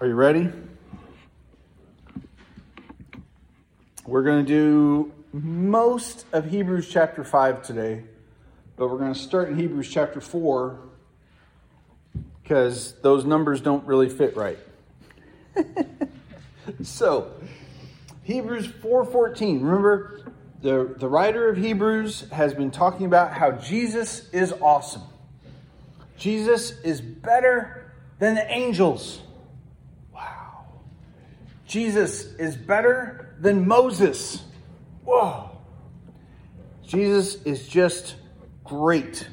Are you ready? We're going to do most of Hebrews chapter 5 today, but we're going to start in Hebrews chapter 4 because those numbers don't really fit right. so, Hebrews 4:14. Remember the the writer of Hebrews has been talking about how Jesus is awesome. Jesus is better than the angels. Jesus is better than Moses. Whoa. Jesus is just great.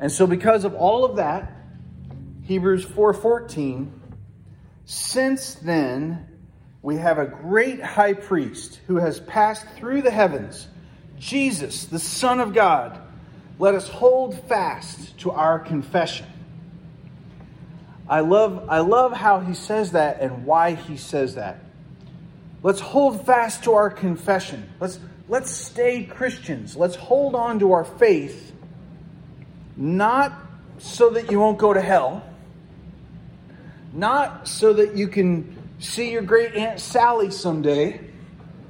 And so because of all of that, Hebrews 4:14 since then we have a great high priest who has passed through the heavens, Jesus, the Son of God. Let us hold fast to our confession. I love, I love how he says that and why he says that. Let's hold fast to our confession. Let's, let's stay Christians. Let's hold on to our faith, not so that you won't go to hell, not so that you can see your great Aunt Sally someday,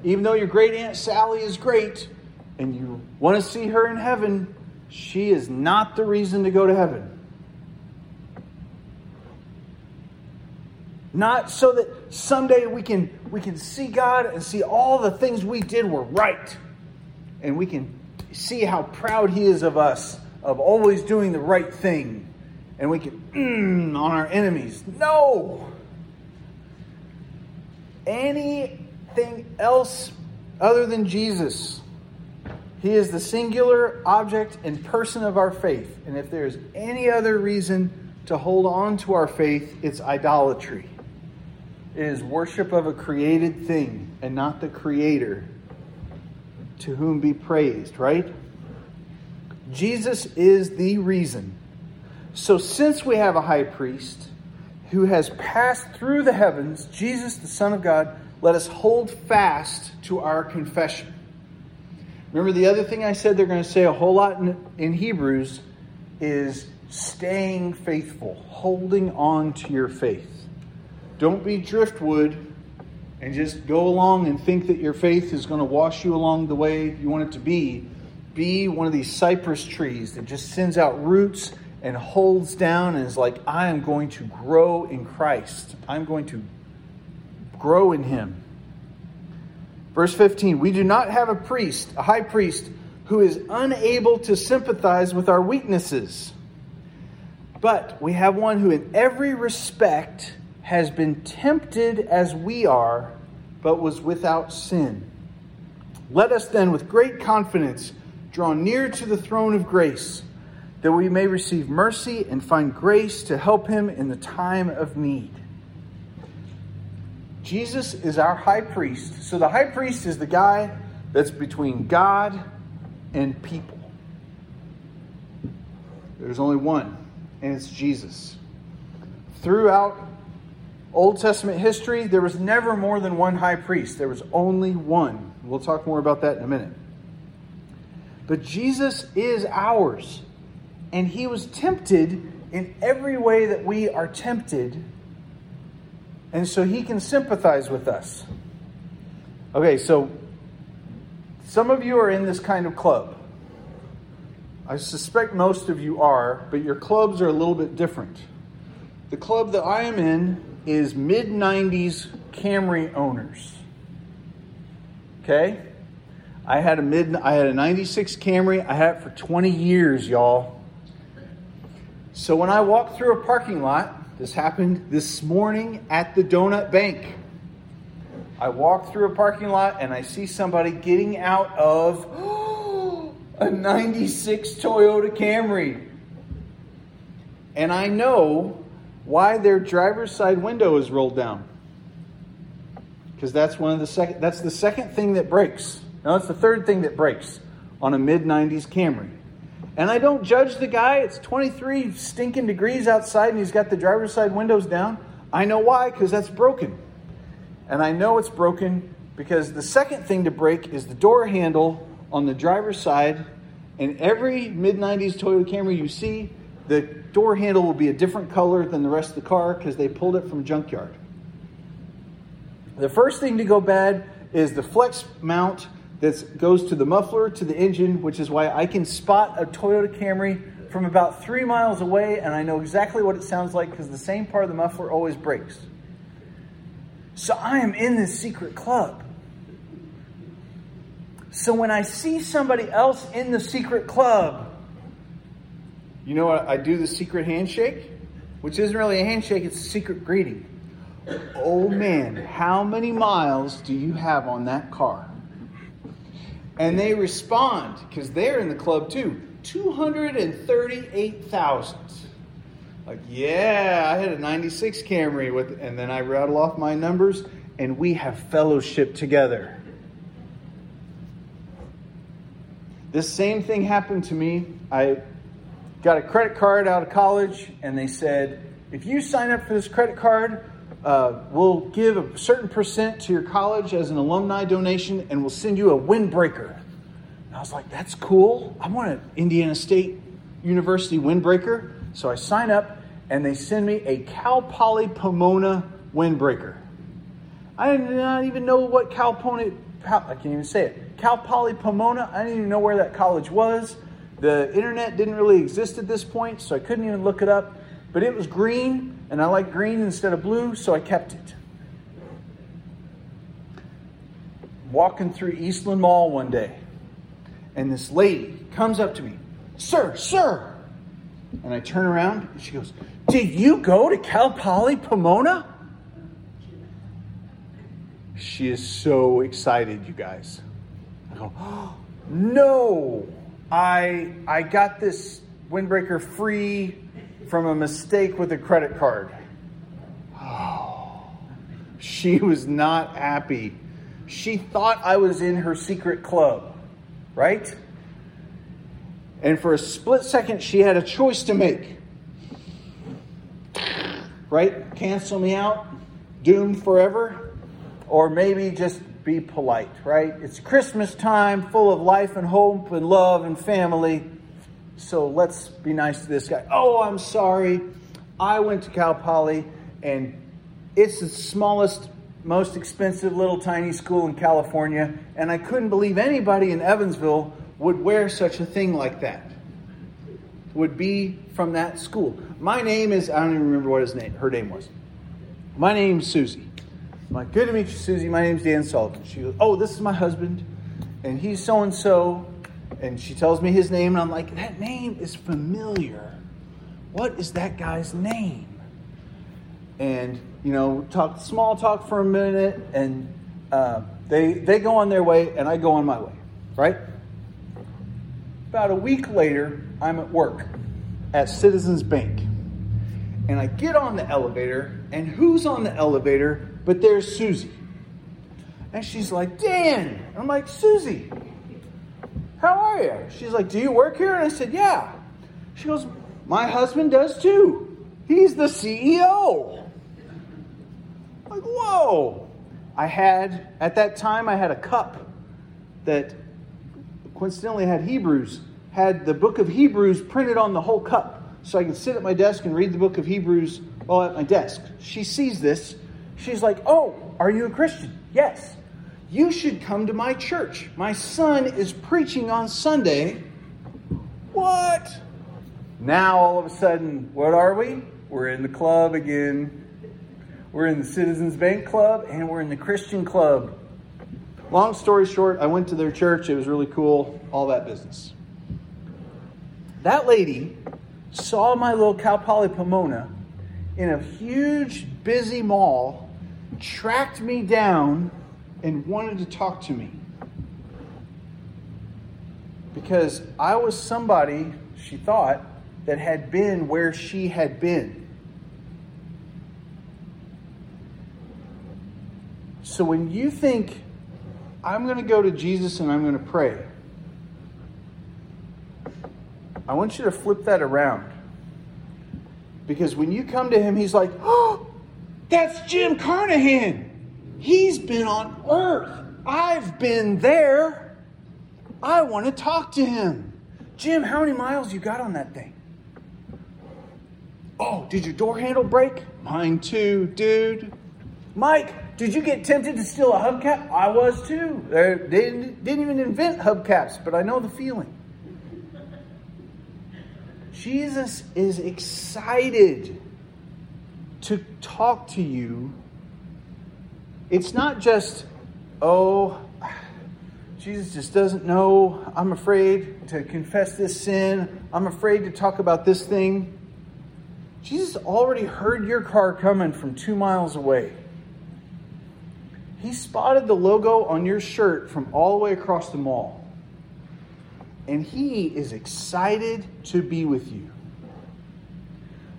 even though your great Aunt Sally is great and you want to see her in heaven, she is not the reason to go to heaven. Not so that someday we can we can see God and see all the things we did were right. And we can see how proud he is of us of always doing the right thing. And we can mm, on our enemies. No anything else other than Jesus. He is the singular object and person of our faith. And if there is any other reason to hold on to our faith, it's idolatry. Is worship of a created thing and not the creator to whom be praised, right? Jesus is the reason. So, since we have a high priest who has passed through the heavens, Jesus, the Son of God, let us hold fast to our confession. Remember, the other thing I said they're going to say a whole lot in, in Hebrews is staying faithful, holding on to your faith. Don't be driftwood and just go along and think that your faith is going to wash you along the way you want it to be. Be one of these cypress trees that just sends out roots and holds down and is like, I am going to grow in Christ. I'm going to grow in Him. Verse 15 We do not have a priest, a high priest, who is unable to sympathize with our weaknesses. But we have one who, in every respect, has been tempted as we are, but was without sin. Let us then, with great confidence, draw near to the throne of grace that we may receive mercy and find grace to help him in the time of need. Jesus is our high priest. So the high priest is the guy that's between God and people. There's only one, and it's Jesus. Throughout Old Testament history, there was never more than one high priest. There was only one. We'll talk more about that in a minute. But Jesus is ours and he was tempted in every way that we are tempted. And so he can sympathize with us. Okay, so some of you are in this kind of club. I suspect most of you are, but your clubs are a little bit different. The club that I am in is mid 90s Camry owners. Okay? I had a mid I had a 96 Camry. I had it for 20 years, y'all. So when I walk through a parking lot, this happened this morning at the Donut Bank. I walk through a parking lot and I see somebody getting out of a 96 Toyota Camry. And I know why their driver's side window is rolled down. Because that's one of the second that's the second thing that breaks. No, it's the third thing that breaks on a mid 90s Camry. And I don't judge the guy. It's 23 stinking degrees outside and he's got the driver's side windows down. I know why, because that's broken. And I know it's broken because the second thing to break is the door handle on the driver's side. And every mid 90s Toyota Camry you see the door handle will be a different color than the rest of the car because they pulled it from junkyard. The first thing to go bad is the flex mount that goes to the muffler to the engine, which is why I can spot a Toyota Camry from about three miles away and I know exactly what it sounds like because the same part of the muffler always breaks. So I am in this secret club. So when I see somebody else in the secret club, you know what? I do the secret handshake, which isn't really a handshake, it's a secret greeting. Oh man, how many miles do you have on that car? And they respond because they're in the club too 238,000. Like, yeah, I had a 96 Camry with, and then I rattle off my numbers, and we have fellowship together. This same thing happened to me. I got a credit card out of college, and they said, if you sign up for this credit card, uh, we'll give a certain percent to your college as an alumni donation, and we'll send you a windbreaker. And I was like, that's cool. I want an Indiana State University windbreaker. So I sign up, and they send me a Cal Poly Pomona windbreaker. I did not even know what Cal Poly, I can't even say it. Cal Poly Pomona, I didn't even know where that college was. The internet didn't really exist at this point, so I couldn't even look it up. But it was green, and I like green instead of blue, so I kept it. Walking through Eastland Mall one day, and this lady comes up to me, Sir, sir. And I turn around, and she goes, Did you go to Cal Poly Pomona? She is so excited, you guys. I go, oh, No, I, I got this windbreaker free from a mistake with a credit card. Oh, she was not happy. She thought I was in her secret club, right? And for a split second, she had a choice to make. Right? Cancel me out, doomed forever, or maybe just be polite, right? It's Christmas time, full of life and hope and love and family. So let's be nice to this guy. Oh, I'm sorry. I went to Cal Poly, and it's the smallest, most expensive little tiny school in California, and I couldn't believe anybody in Evansville would wear such a thing like that. Would be from that school. My name is, I don't even remember what his name, her name was. My name's Susie. Like, good to meet you, Susie. My name's Dan Sullivan. She goes, oh, this is my husband, and he's so and so. And she tells me his name, and I'm like, that name is familiar. What is that guy's name? And, you know, talk small talk for a minute, and uh, they, they go on their way, and I go on my way, right? About a week later, I'm at work at Citizens Bank. And I get on the elevator, and who's on the elevator but there's Susie. And she's like, Dan. I'm like, Susie, how are you? She's like, Do you work here? And I said, Yeah. She goes, My husband does too. He's the CEO. I'm like, whoa. I had, at that time, I had a cup that coincidentally had Hebrews, had the book of Hebrews printed on the whole cup. So I can sit at my desk and read the book of Hebrews while at my desk. She sees this She's like, Oh, are you a Christian? Yes. You should come to my church. My son is preaching on Sunday. What? Now, all of a sudden, what are we? We're in the club again. We're in the Citizens Bank Club and we're in the Christian Club. Long story short, I went to their church. It was really cool, all that business. That lady saw my little Cal Poly Pomona in a huge, busy mall tracked me down and wanted to talk to me. Because I was somebody, she thought, that had been where she had been. So when you think, I'm going to go to Jesus and I'm going to pray, I want you to flip that around. Because when you come to him, he's like, oh, that's Jim Carnahan. He's been on earth. I've been there. I want to talk to him. Jim, how many miles you got on that thing? Oh, did your door handle break? Mine too, dude. Mike, did you get tempted to steal a hubcap? I was too. They didn't, even invent hubcaps, but I know the feeling. Jesus is excited to talk to you. It's not just, oh, Jesus just doesn't know. I'm afraid to confess this sin. I'm afraid to talk about this thing. Jesus already heard your car coming from two miles away. He spotted the logo on your shirt from all the way across the mall. And he is excited to be with you.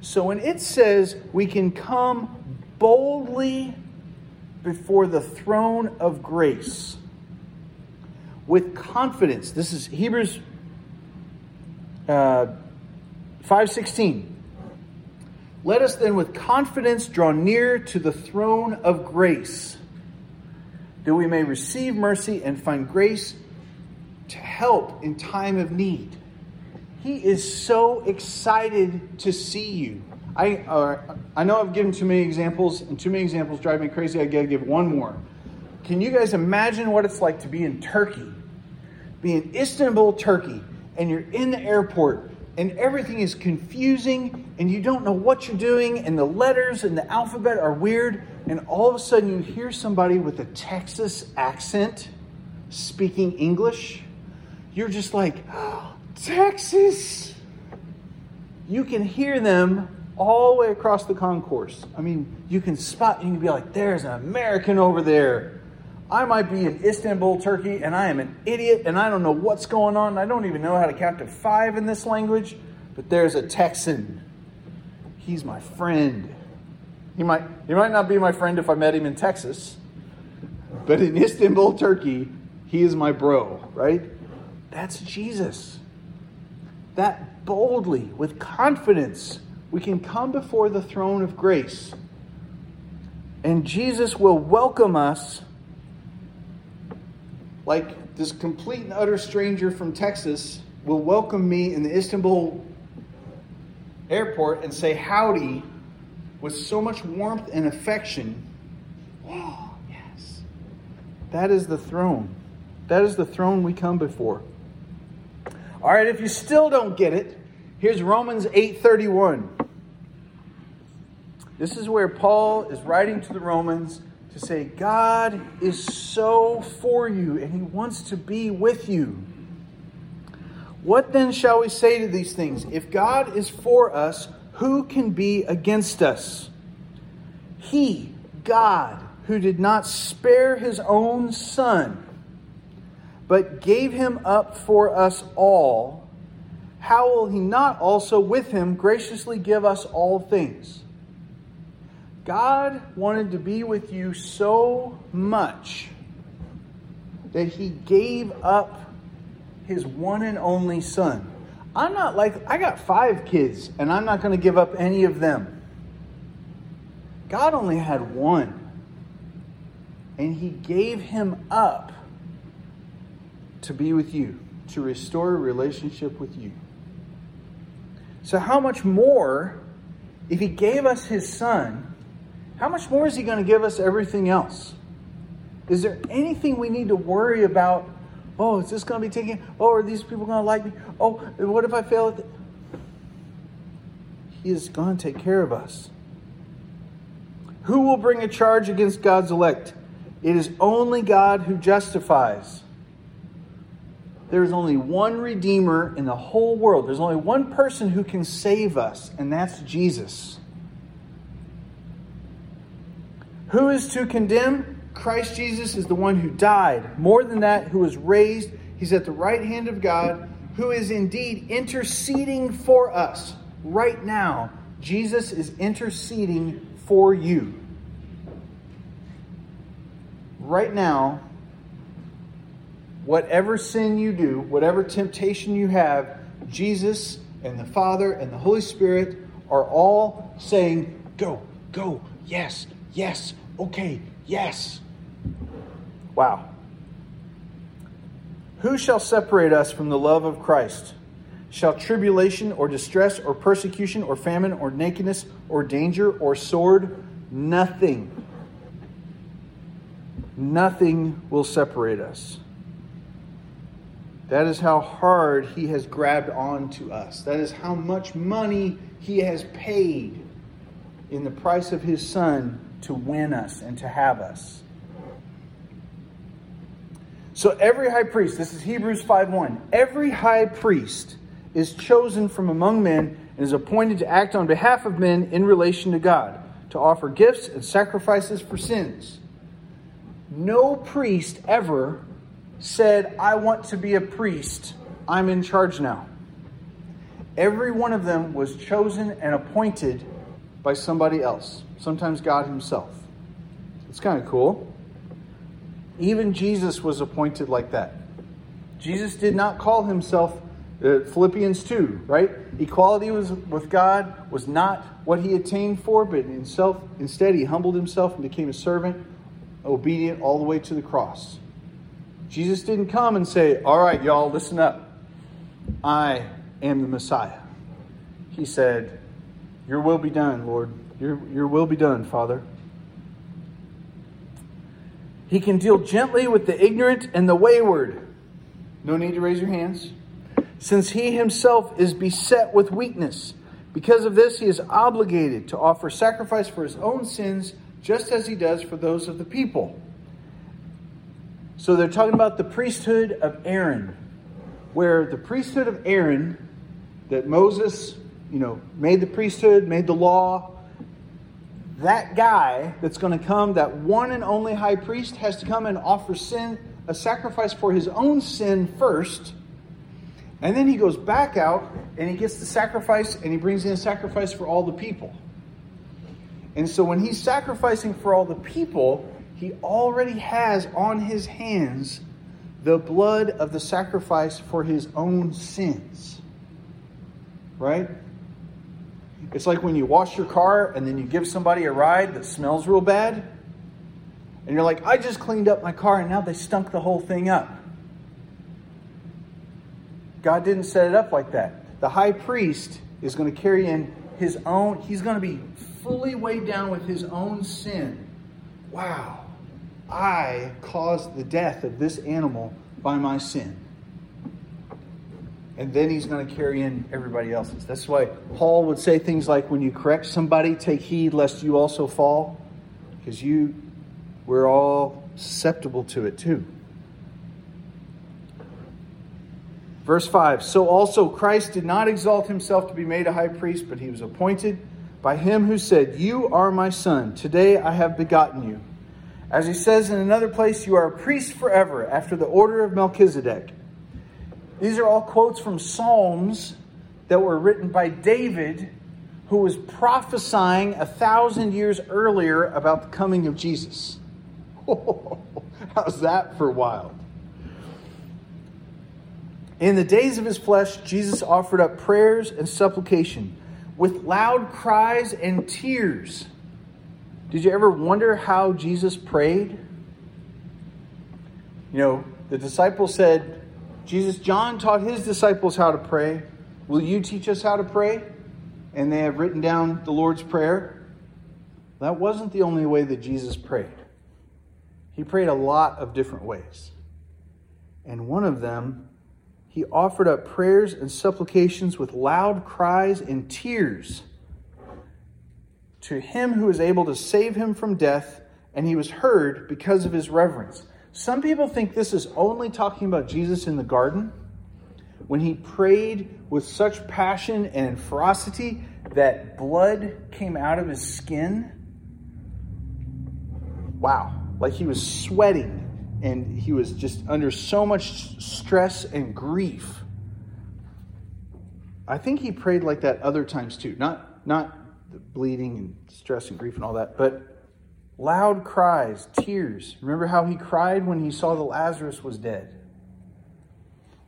So when it says we can come boldly before the throne of grace with confidence, this is Hebrews uh, 5:16. Let us then with confidence draw near to the throne of grace, that we may receive mercy and find grace to help in time of need. He is so excited to see you. I, uh, I know I've given too many examples, and too many examples drive me crazy. I gotta give one more. Can you guys imagine what it's like to be in Turkey? Be in Istanbul, Turkey, and you're in the airport, and everything is confusing, and you don't know what you're doing, and the letters and the alphabet are weird, and all of a sudden you hear somebody with a Texas accent speaking English. You're just like, oh, Texas. You can hear them all the way across the concourse. I mean, you can spot, you can be like, there's an American over there. I might be in Istanbul, Turkey, and I am an idiot and I don't know what's going on. I don't even know how to count to five in this language, but there's a Texan. He's my friend. He might, he might not be my friend if I met him in Texas, but in Istanbul, Turkey, he is my bro, right? That's Jesus that boldly, with confidence, we can come before the throne of grace. And Jesus will welcome us like this complete and utter stranger from Texas will welcome me in the Istanbul airport and say howdy with so much warmth and affection. Oh, yes. That is the throne. That is the throne we come before. All right, if you still don't get it, here's Romans 8:31. This is where Paul is writing to the Romans to say God is so for you and he wants to be with you. What then shall we say to these things? If God is for us, who can be against us? He, God, who did not spare his own son, but gave him up for us all, how will he not also with him graciously give us all things? God wanted to be with you so much that he gave up his one and only son. I'm not like, I got five kids, and I'm not going to give up any of them. God only had one, and he gave him up to be with you, to restore a relationship with you. So, how much more, if He gave us His Son, how much more is He going to give us everything else? Is there anything we need to worry about? Oh, is this going to be taken? Oh, are these people going to like me? Oh, what if I fail at He is going to take care of us. Who will bring a charge against God's elect? It is only God who justifies there is only one Redeemer in the whole world. There's only one person who can save us, and that's Jesus. Who is to condemn? Christ Jesus is the one who died. More than that, who was raised. He's at the right hand of God, who is indeed interceding for us. Right now, Jesus is interceding for you. Right now, whatever sin you do, whatever temptation you have, Jesus and the Father and the Holy Spirit are all saying, Go, go, yes, yes, okay, yes. Wow. Who shall separate us from the love of Christ? shall tribulation or distress or persecution or famine or nakedness or danger or sword nothing nothing will separate us that is how hard he has grabbed on to us that is how much money he has paid in the price of his son to win us and to have us so every high priest this is hebrews 5.1 every high priest is chosen from among men and is appointed to act on behalf of men in relation to God, to offer gifts and sacrifices for sins. No priest ever said, I want to be a priest. I'm in charge now. Every one of them was chosen and appointed by somebody else, sometimes God Himself. It's kind of cool. Even Jesus was appointed like that. Jesus did not call Himself uh, Philippians 2, right? Equality was, with God was not what he attained for, but himself, instead he humbled himself and became a servant, obedient all the way to the cross. Jesus didn't come and say, All right, y'all, listen up. I am the Messiah. He said, Your will be done, Lord. Your, your will be done, Father. He can deal gently with the ignorant and the wayward. No need to raise your hands since he himself is beset with weakness. Because of this, he is obligated to offer sacrifice for his own sins, just as he does for those of the people. So they're talking about the priesthood of Aaron, where the priesthood of Aaron, that Moses, you know, made the priesthood, made the law, that guy that's going to come, that one and only high priest, has to come and offer sin, a sacrifice for his own sin first and then he goes back out and he gets the sacrifice and he brings in a sacrifice for all the people. And so when he's sacrificing for all the people, he already has on his hands the blood of the sacrifice for his own sins. Right? It's like when you wash your car and then you give somebody a ride that smells real bad. And you're like, I just cleaned up my car and now they stunk the whole thing up. God didn't set it up like that. The high priest is going to carry in his own, he's going to be fully weighed down with his own sin. Wow, I caused the death of this animal by my sin. And then he's going to carry in everybody else's. That's why Paul would say things like, when you correct somebody, take heed lest you also fall. Because you, we're all susceptible to it too. Verse 5 So also Christ did not exalt himself to be made a high priest, but he was appointed by him who said, You are my son, today I have begotten you. As he says in another place, You are a priest forever, after the order of Melchizedek. These are all quotes from Psalms that were written by David, who was prophesying a thousand years earlier about the coming of Jesus. How's that for wild? In the days of his flesh, Jesus offered up prayers and supplication with loud cries and tears. Did you ever wonder how Jesus prayed? You know, the disciples said, Jesus, John taught his disciples how to pray. Will you teach us how to pray? And they have written down the Lord's Prayer. That wasn't the only way that Jesus prayed. He prayed a lot of different ways. And one of them he offered up prayers and supplications with loud cries and tears to him who is able to save him from death, and he was heard because of his reverence. Some people think this is only talking about Jesus in the garden when he prayed with such passion and ferocity that blood came out of his skin. Wow, like he was sweating and he was just under so much stress and grief. I think he prayed like that other times too. Not not bleeding and stress and grief and all that, but loud cries, tears. Remember how he cried when he saw that Lazarus was dead?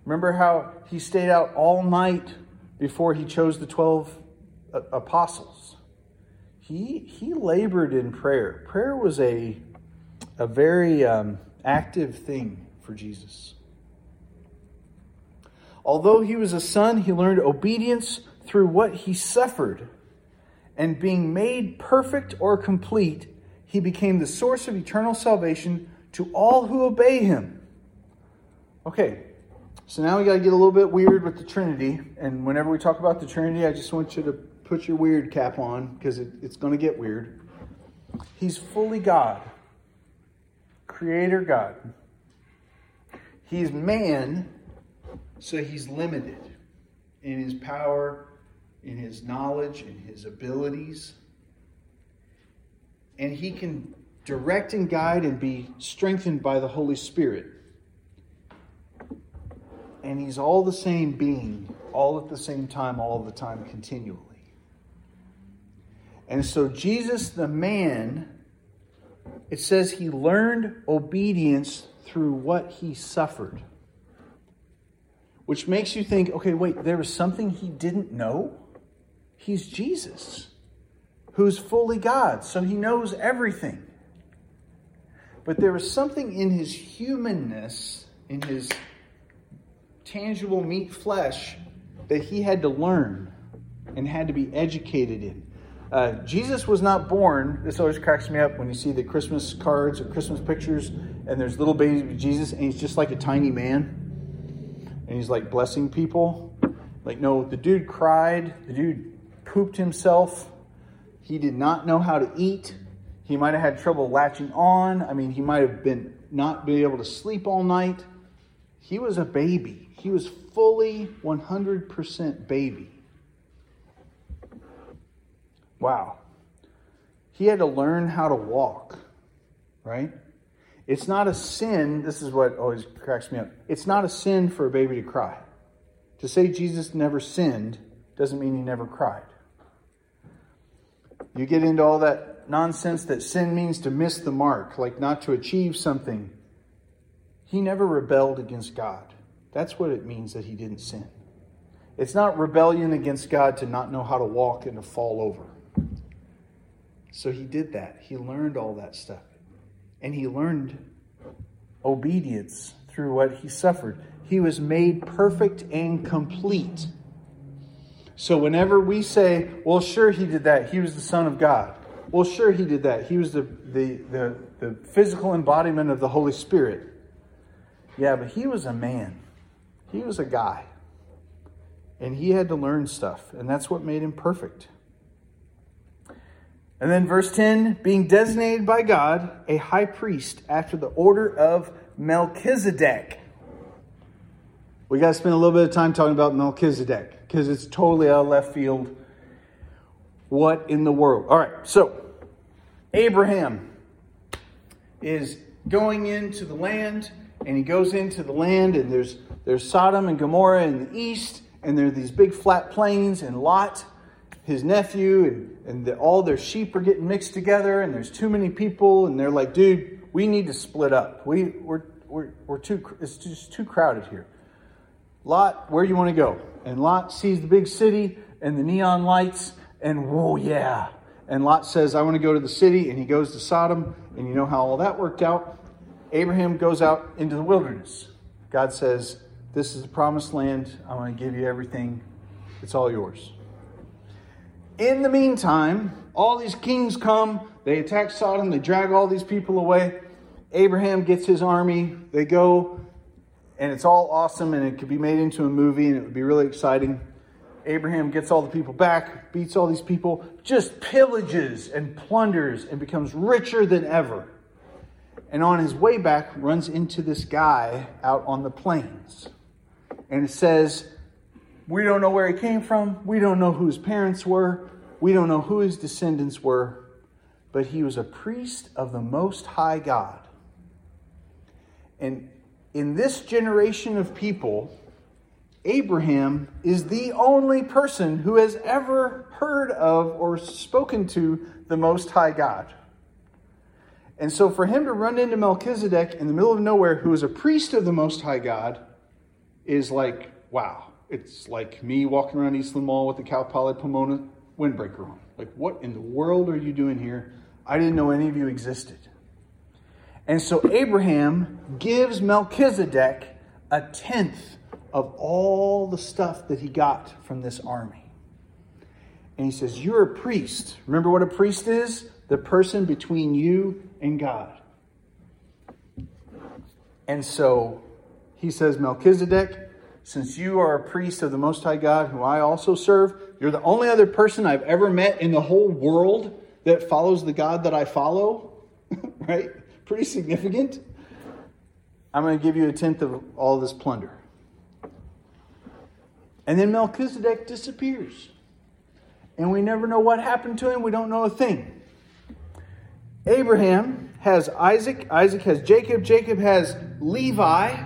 Remember how he stayed out all night before he chose the 12 apostles? He he labored in prayer. Prayer was a a very um, active thing for Jesus. Although he was a son, he learned obedience through what he suffered. And being made perfect or complete, he became the source of eternal salvation to all who obey him. Okay, so now we got to get a little bit weird with the Trinity. And whenever we talk about the Trinity, I just want you to put your weird cap on because it, it's going to get weird. He's fully God, Creator God. He's man, so he's limited in his power, in his knowledge, in his abilities. And he can direct and guide and be strengthened by the Holy Spirit. And he's all the same being, all at the same time, all the time, continually. And so, Jesus, the man, it says he learned obedience through what he suffered. Which makes you think, okay, wait, there was something he didn't know? He's Jesus, who's fully God, so he knows everything. But there was something in his humanness, in his tangible meat flesh, that he had to learn and had to be educated in. Uh, Jesus was not born. This always cracks me up when you see the Christmas cards or Christmas pictures, and there's little baby Jesus, and he's just like a tiny man, and he's like blessing people. Like, no, the dude cried. The dude pooped himself. He did not know how to eat. He might have had trouble latching on. I mean, he might have been not being able to sleep all night. He was a baby. He was fully 100% baby. Wow. He had to learn how to walk, right? It's not a sin. This is what always cracks me up. It's not a sin for a baby to cry. To say Jesus never sinned doesn't mean he never cried. You get into all that nonsense that sin means to miss the mark, like not to achieve something. He never rebelled against God. That's what it means that he didn't sin. It's not rebellion against God to not know how to walk and to fall over. So he did that. He learned all that stuff. And he learned obedience through what he suffered. He was made perfect and complete. So whenever we say, well, sure, he did that, he was the Son of God. Well, sure, he did that. He was the, the, the, the physical embodiment of the Holy Spirit. Yeah, but he was a man, he was a guy. And he had to learn stuff, and that's what made him perfect. And then verse 10 being designated by God a high priest after the order of Melchizedek. We got to spend a little bit of time talking about Melchizedek because it's totally out of left field. What in the world? All right, so Abraham is going into the land, and he goes into the land, and there's there's Sodom and Gomorrah in the east, and there are these big flat plains, and Lot his nephew and, and the, all their sheep are getting mixed together and there's too many people and they're like dude we need to split up we, we're, we're, we're too it's just too crowded here lot where do you want to go? And lot sees the big city and the neon lights and whoa yeah. And lot says i want to go to the city and he goes to sodom and you know how all that worked out? Abraham goes out into the wilderness. God says this is the promised land. I want to give you everything. It's all yours. In the meantime, all these kings come, they attack Sodom, they drag all these people away. Abraham gets his army, they go, and it's all awesome, and it could be made into a movie, and it would be really exciting. Abraham gets all the people back, beats all these people, just pillages and plunders, and becomes richer than ever. And on his way back, runs into this guy out on the plains. And it says, we don't know where he came from. We don't know who his parents were. We don't know who his descendants were. But he was a priest of the Most High God. And in this generation of people, Abraham is the only person who has ever heard of or spoken to the Most High God. And so for him to run into Melchizedek in the middle of nowhere, who is a priest of the Most High God, is like, wow. It's like me walking around Eastland Mall with the Cal Poly Pomona windbreaker on. Like, what in the world are you doing here? I didn't know any of you existed. And so Abraham gives Melchizedek a tenth of all the stuff that he got from this army. And he says, You're a priest. Remember what a priest is? The person between you and God. And so he says, Melchizedek, since you are a priest of the Most High God, who I also serve, you're the only other person I've ever met in the whole world that follows the God that I follow. right? Pretty significant. I'm going to give you a tenth of all this plunder. And then Melchizedek disappears. And we never know what happened to him. We don't know a thing. Abraham has Isaac. Isaac has Jacob. Jacob has Levi.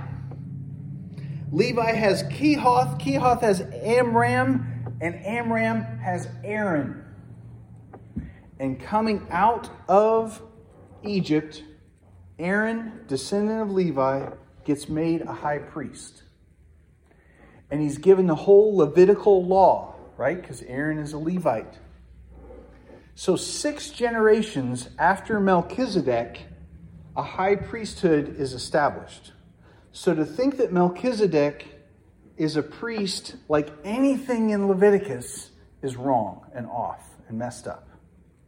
Levi has Kehoth. Kehoth has Amram. And Amram has Aaron. And coming out of Egypt, Aaron, descendant of Levi, gets made a high priest. And he's given the whole Levitical law, right? Because Aaron is a Levite. So, six generations after Melchizedek, a high priesthood is established. So, to think that Melchizedek is a priest like anything in Leviticus is wrong and off and messed up.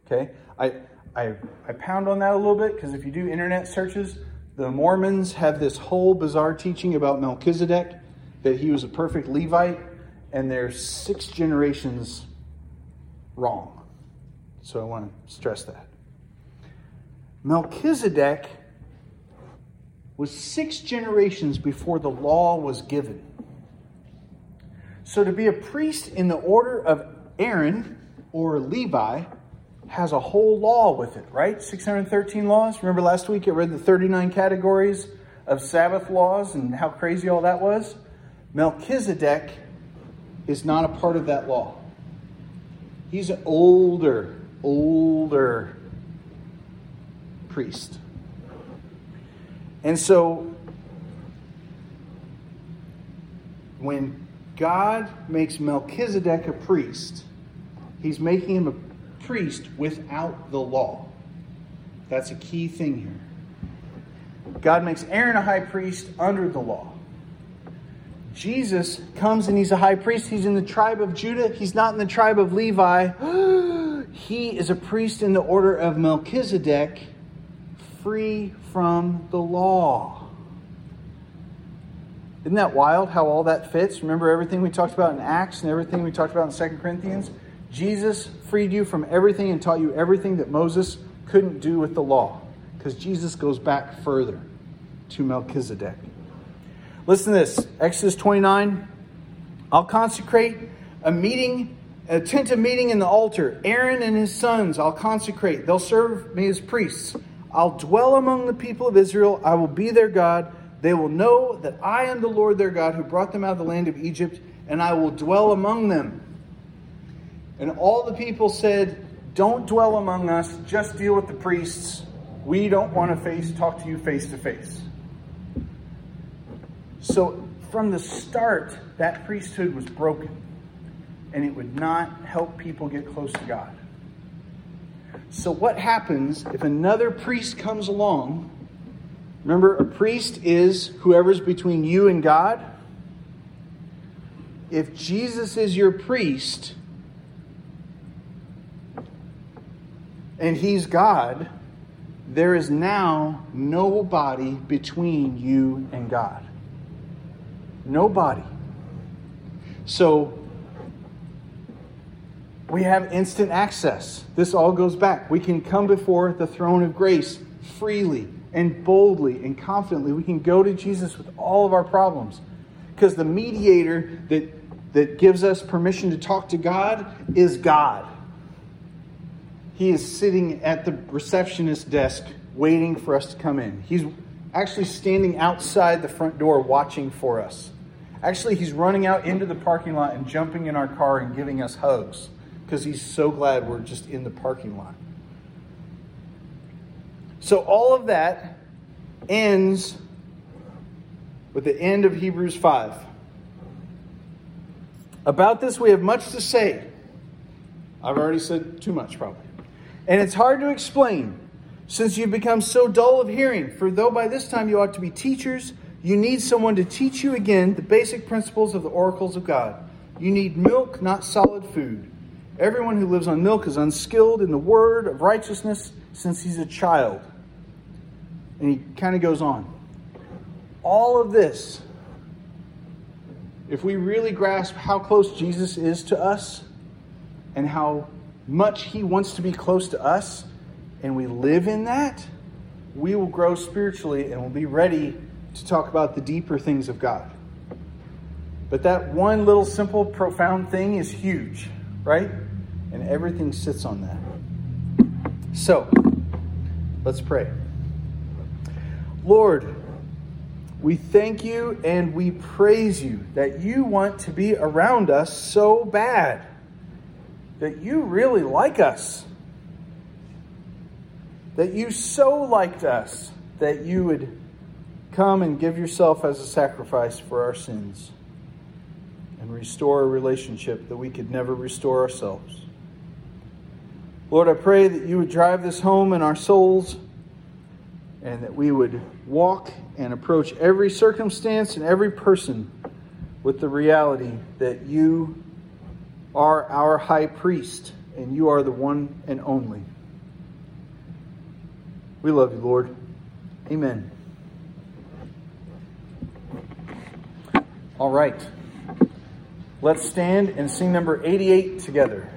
Okay? I, I, I pound on that a little bit because if you do internet searches, the Mormons have this whole bizarre teaching about Melchizedek that he was a perfect Levite, and they're six generations wrong. So I want to stress that. Melchizedek was six generations before the law was given. So to be a priest in the order of Aaron or Levi has a whole law with it, right? 613 laws. Remember last week it read the 39 categories of Sabbath laws and how crazy all that was? Melchizedek is not a part of that law. He's an older, older priest. And so, when God makes Melchizedek a priest, he's making him a priest without the law. That's a key thing here. God makes Aaron a high priest under the law. Jesus comes and he's a high priest. He's in the tribe of Judah. He's not in the tribe of Levi. he is a priest in the order of Melchizedek, free from the law. Isn't that wild how all that fits? Remember everything we talked about in Acts and everything we talked about in Second Corinthians? Jesus freed you from everything and taught you everything that Moses couldn't do with the law because Jesus goes back further to Melchizedek. Listen to this Exodus 29. I'll consecrate a meeting, a tent of meeting in the altar. Aaron and his sons I'll consecrate. They'll serve me as priests. I'll dwell among the people of Israel. I will be their God. They will know that I am the Lord their God who brought them out of the land of Egypt, and I will dwell among them. And all the people said, Don't dwell among us, just deal with the priests. We don't want to face talk to you face to face. So from the start, that priesthood was broken, and it would not help people get close to God. So, what happens if another priest comes along? Remember, a priest is whoever's between you and God. If Jesus is your priest and he's God, there is now nobody between you and God. Nobody. So we have instant access. This all goes back. We can come before the throne of grace freely and boldly and confidently. We can go to Jesus with all of our problems. Because the mediator that, that gives us permission to talk to God is God. He is sitting at the receptionist desk waiting for us to come in. He's actually standing outside the front door watching for us. Actually, he's running out into the parking lot and jumping in our car and giving us hugs because he's so glad we're just in the parking lot. So, all of that ends with the end of Hebrews 5. About this, we have much to say. I've already said too much, probably. And it's hard to explain since you've become so dull of hearing. For though by this time you ought to be teachers, You need someone to teach you again the basic principles of the oracles of God. You need milk, not solid food. Everyone who lives on milk is unskilled in the word of righteousness since he's a child. And he kind of goes on. All of this, if we really grasp how close Jesus is to us and how much he wants to be close to us, and we live in that, we will grow spiritually and we'll be ready to talk about the deeper things of God. But that one little simple, profound thing is huge, right? And everything sits on that. So, let's pray. Lord, we thank you and we praise you that you want to be around us so bad, that you really like us, that you so liked us that you would come and give yourself as a sacrifice for our sins and restore a relationship that we could never restore ourselves. Lord, I pray that you would drive this home in our souls and that we would walk and approach every circumstance and every person with the reality that you are our high priest and you are the one and only. We love you, Lord. Amen. All right. Let's stand and sing number 88 together.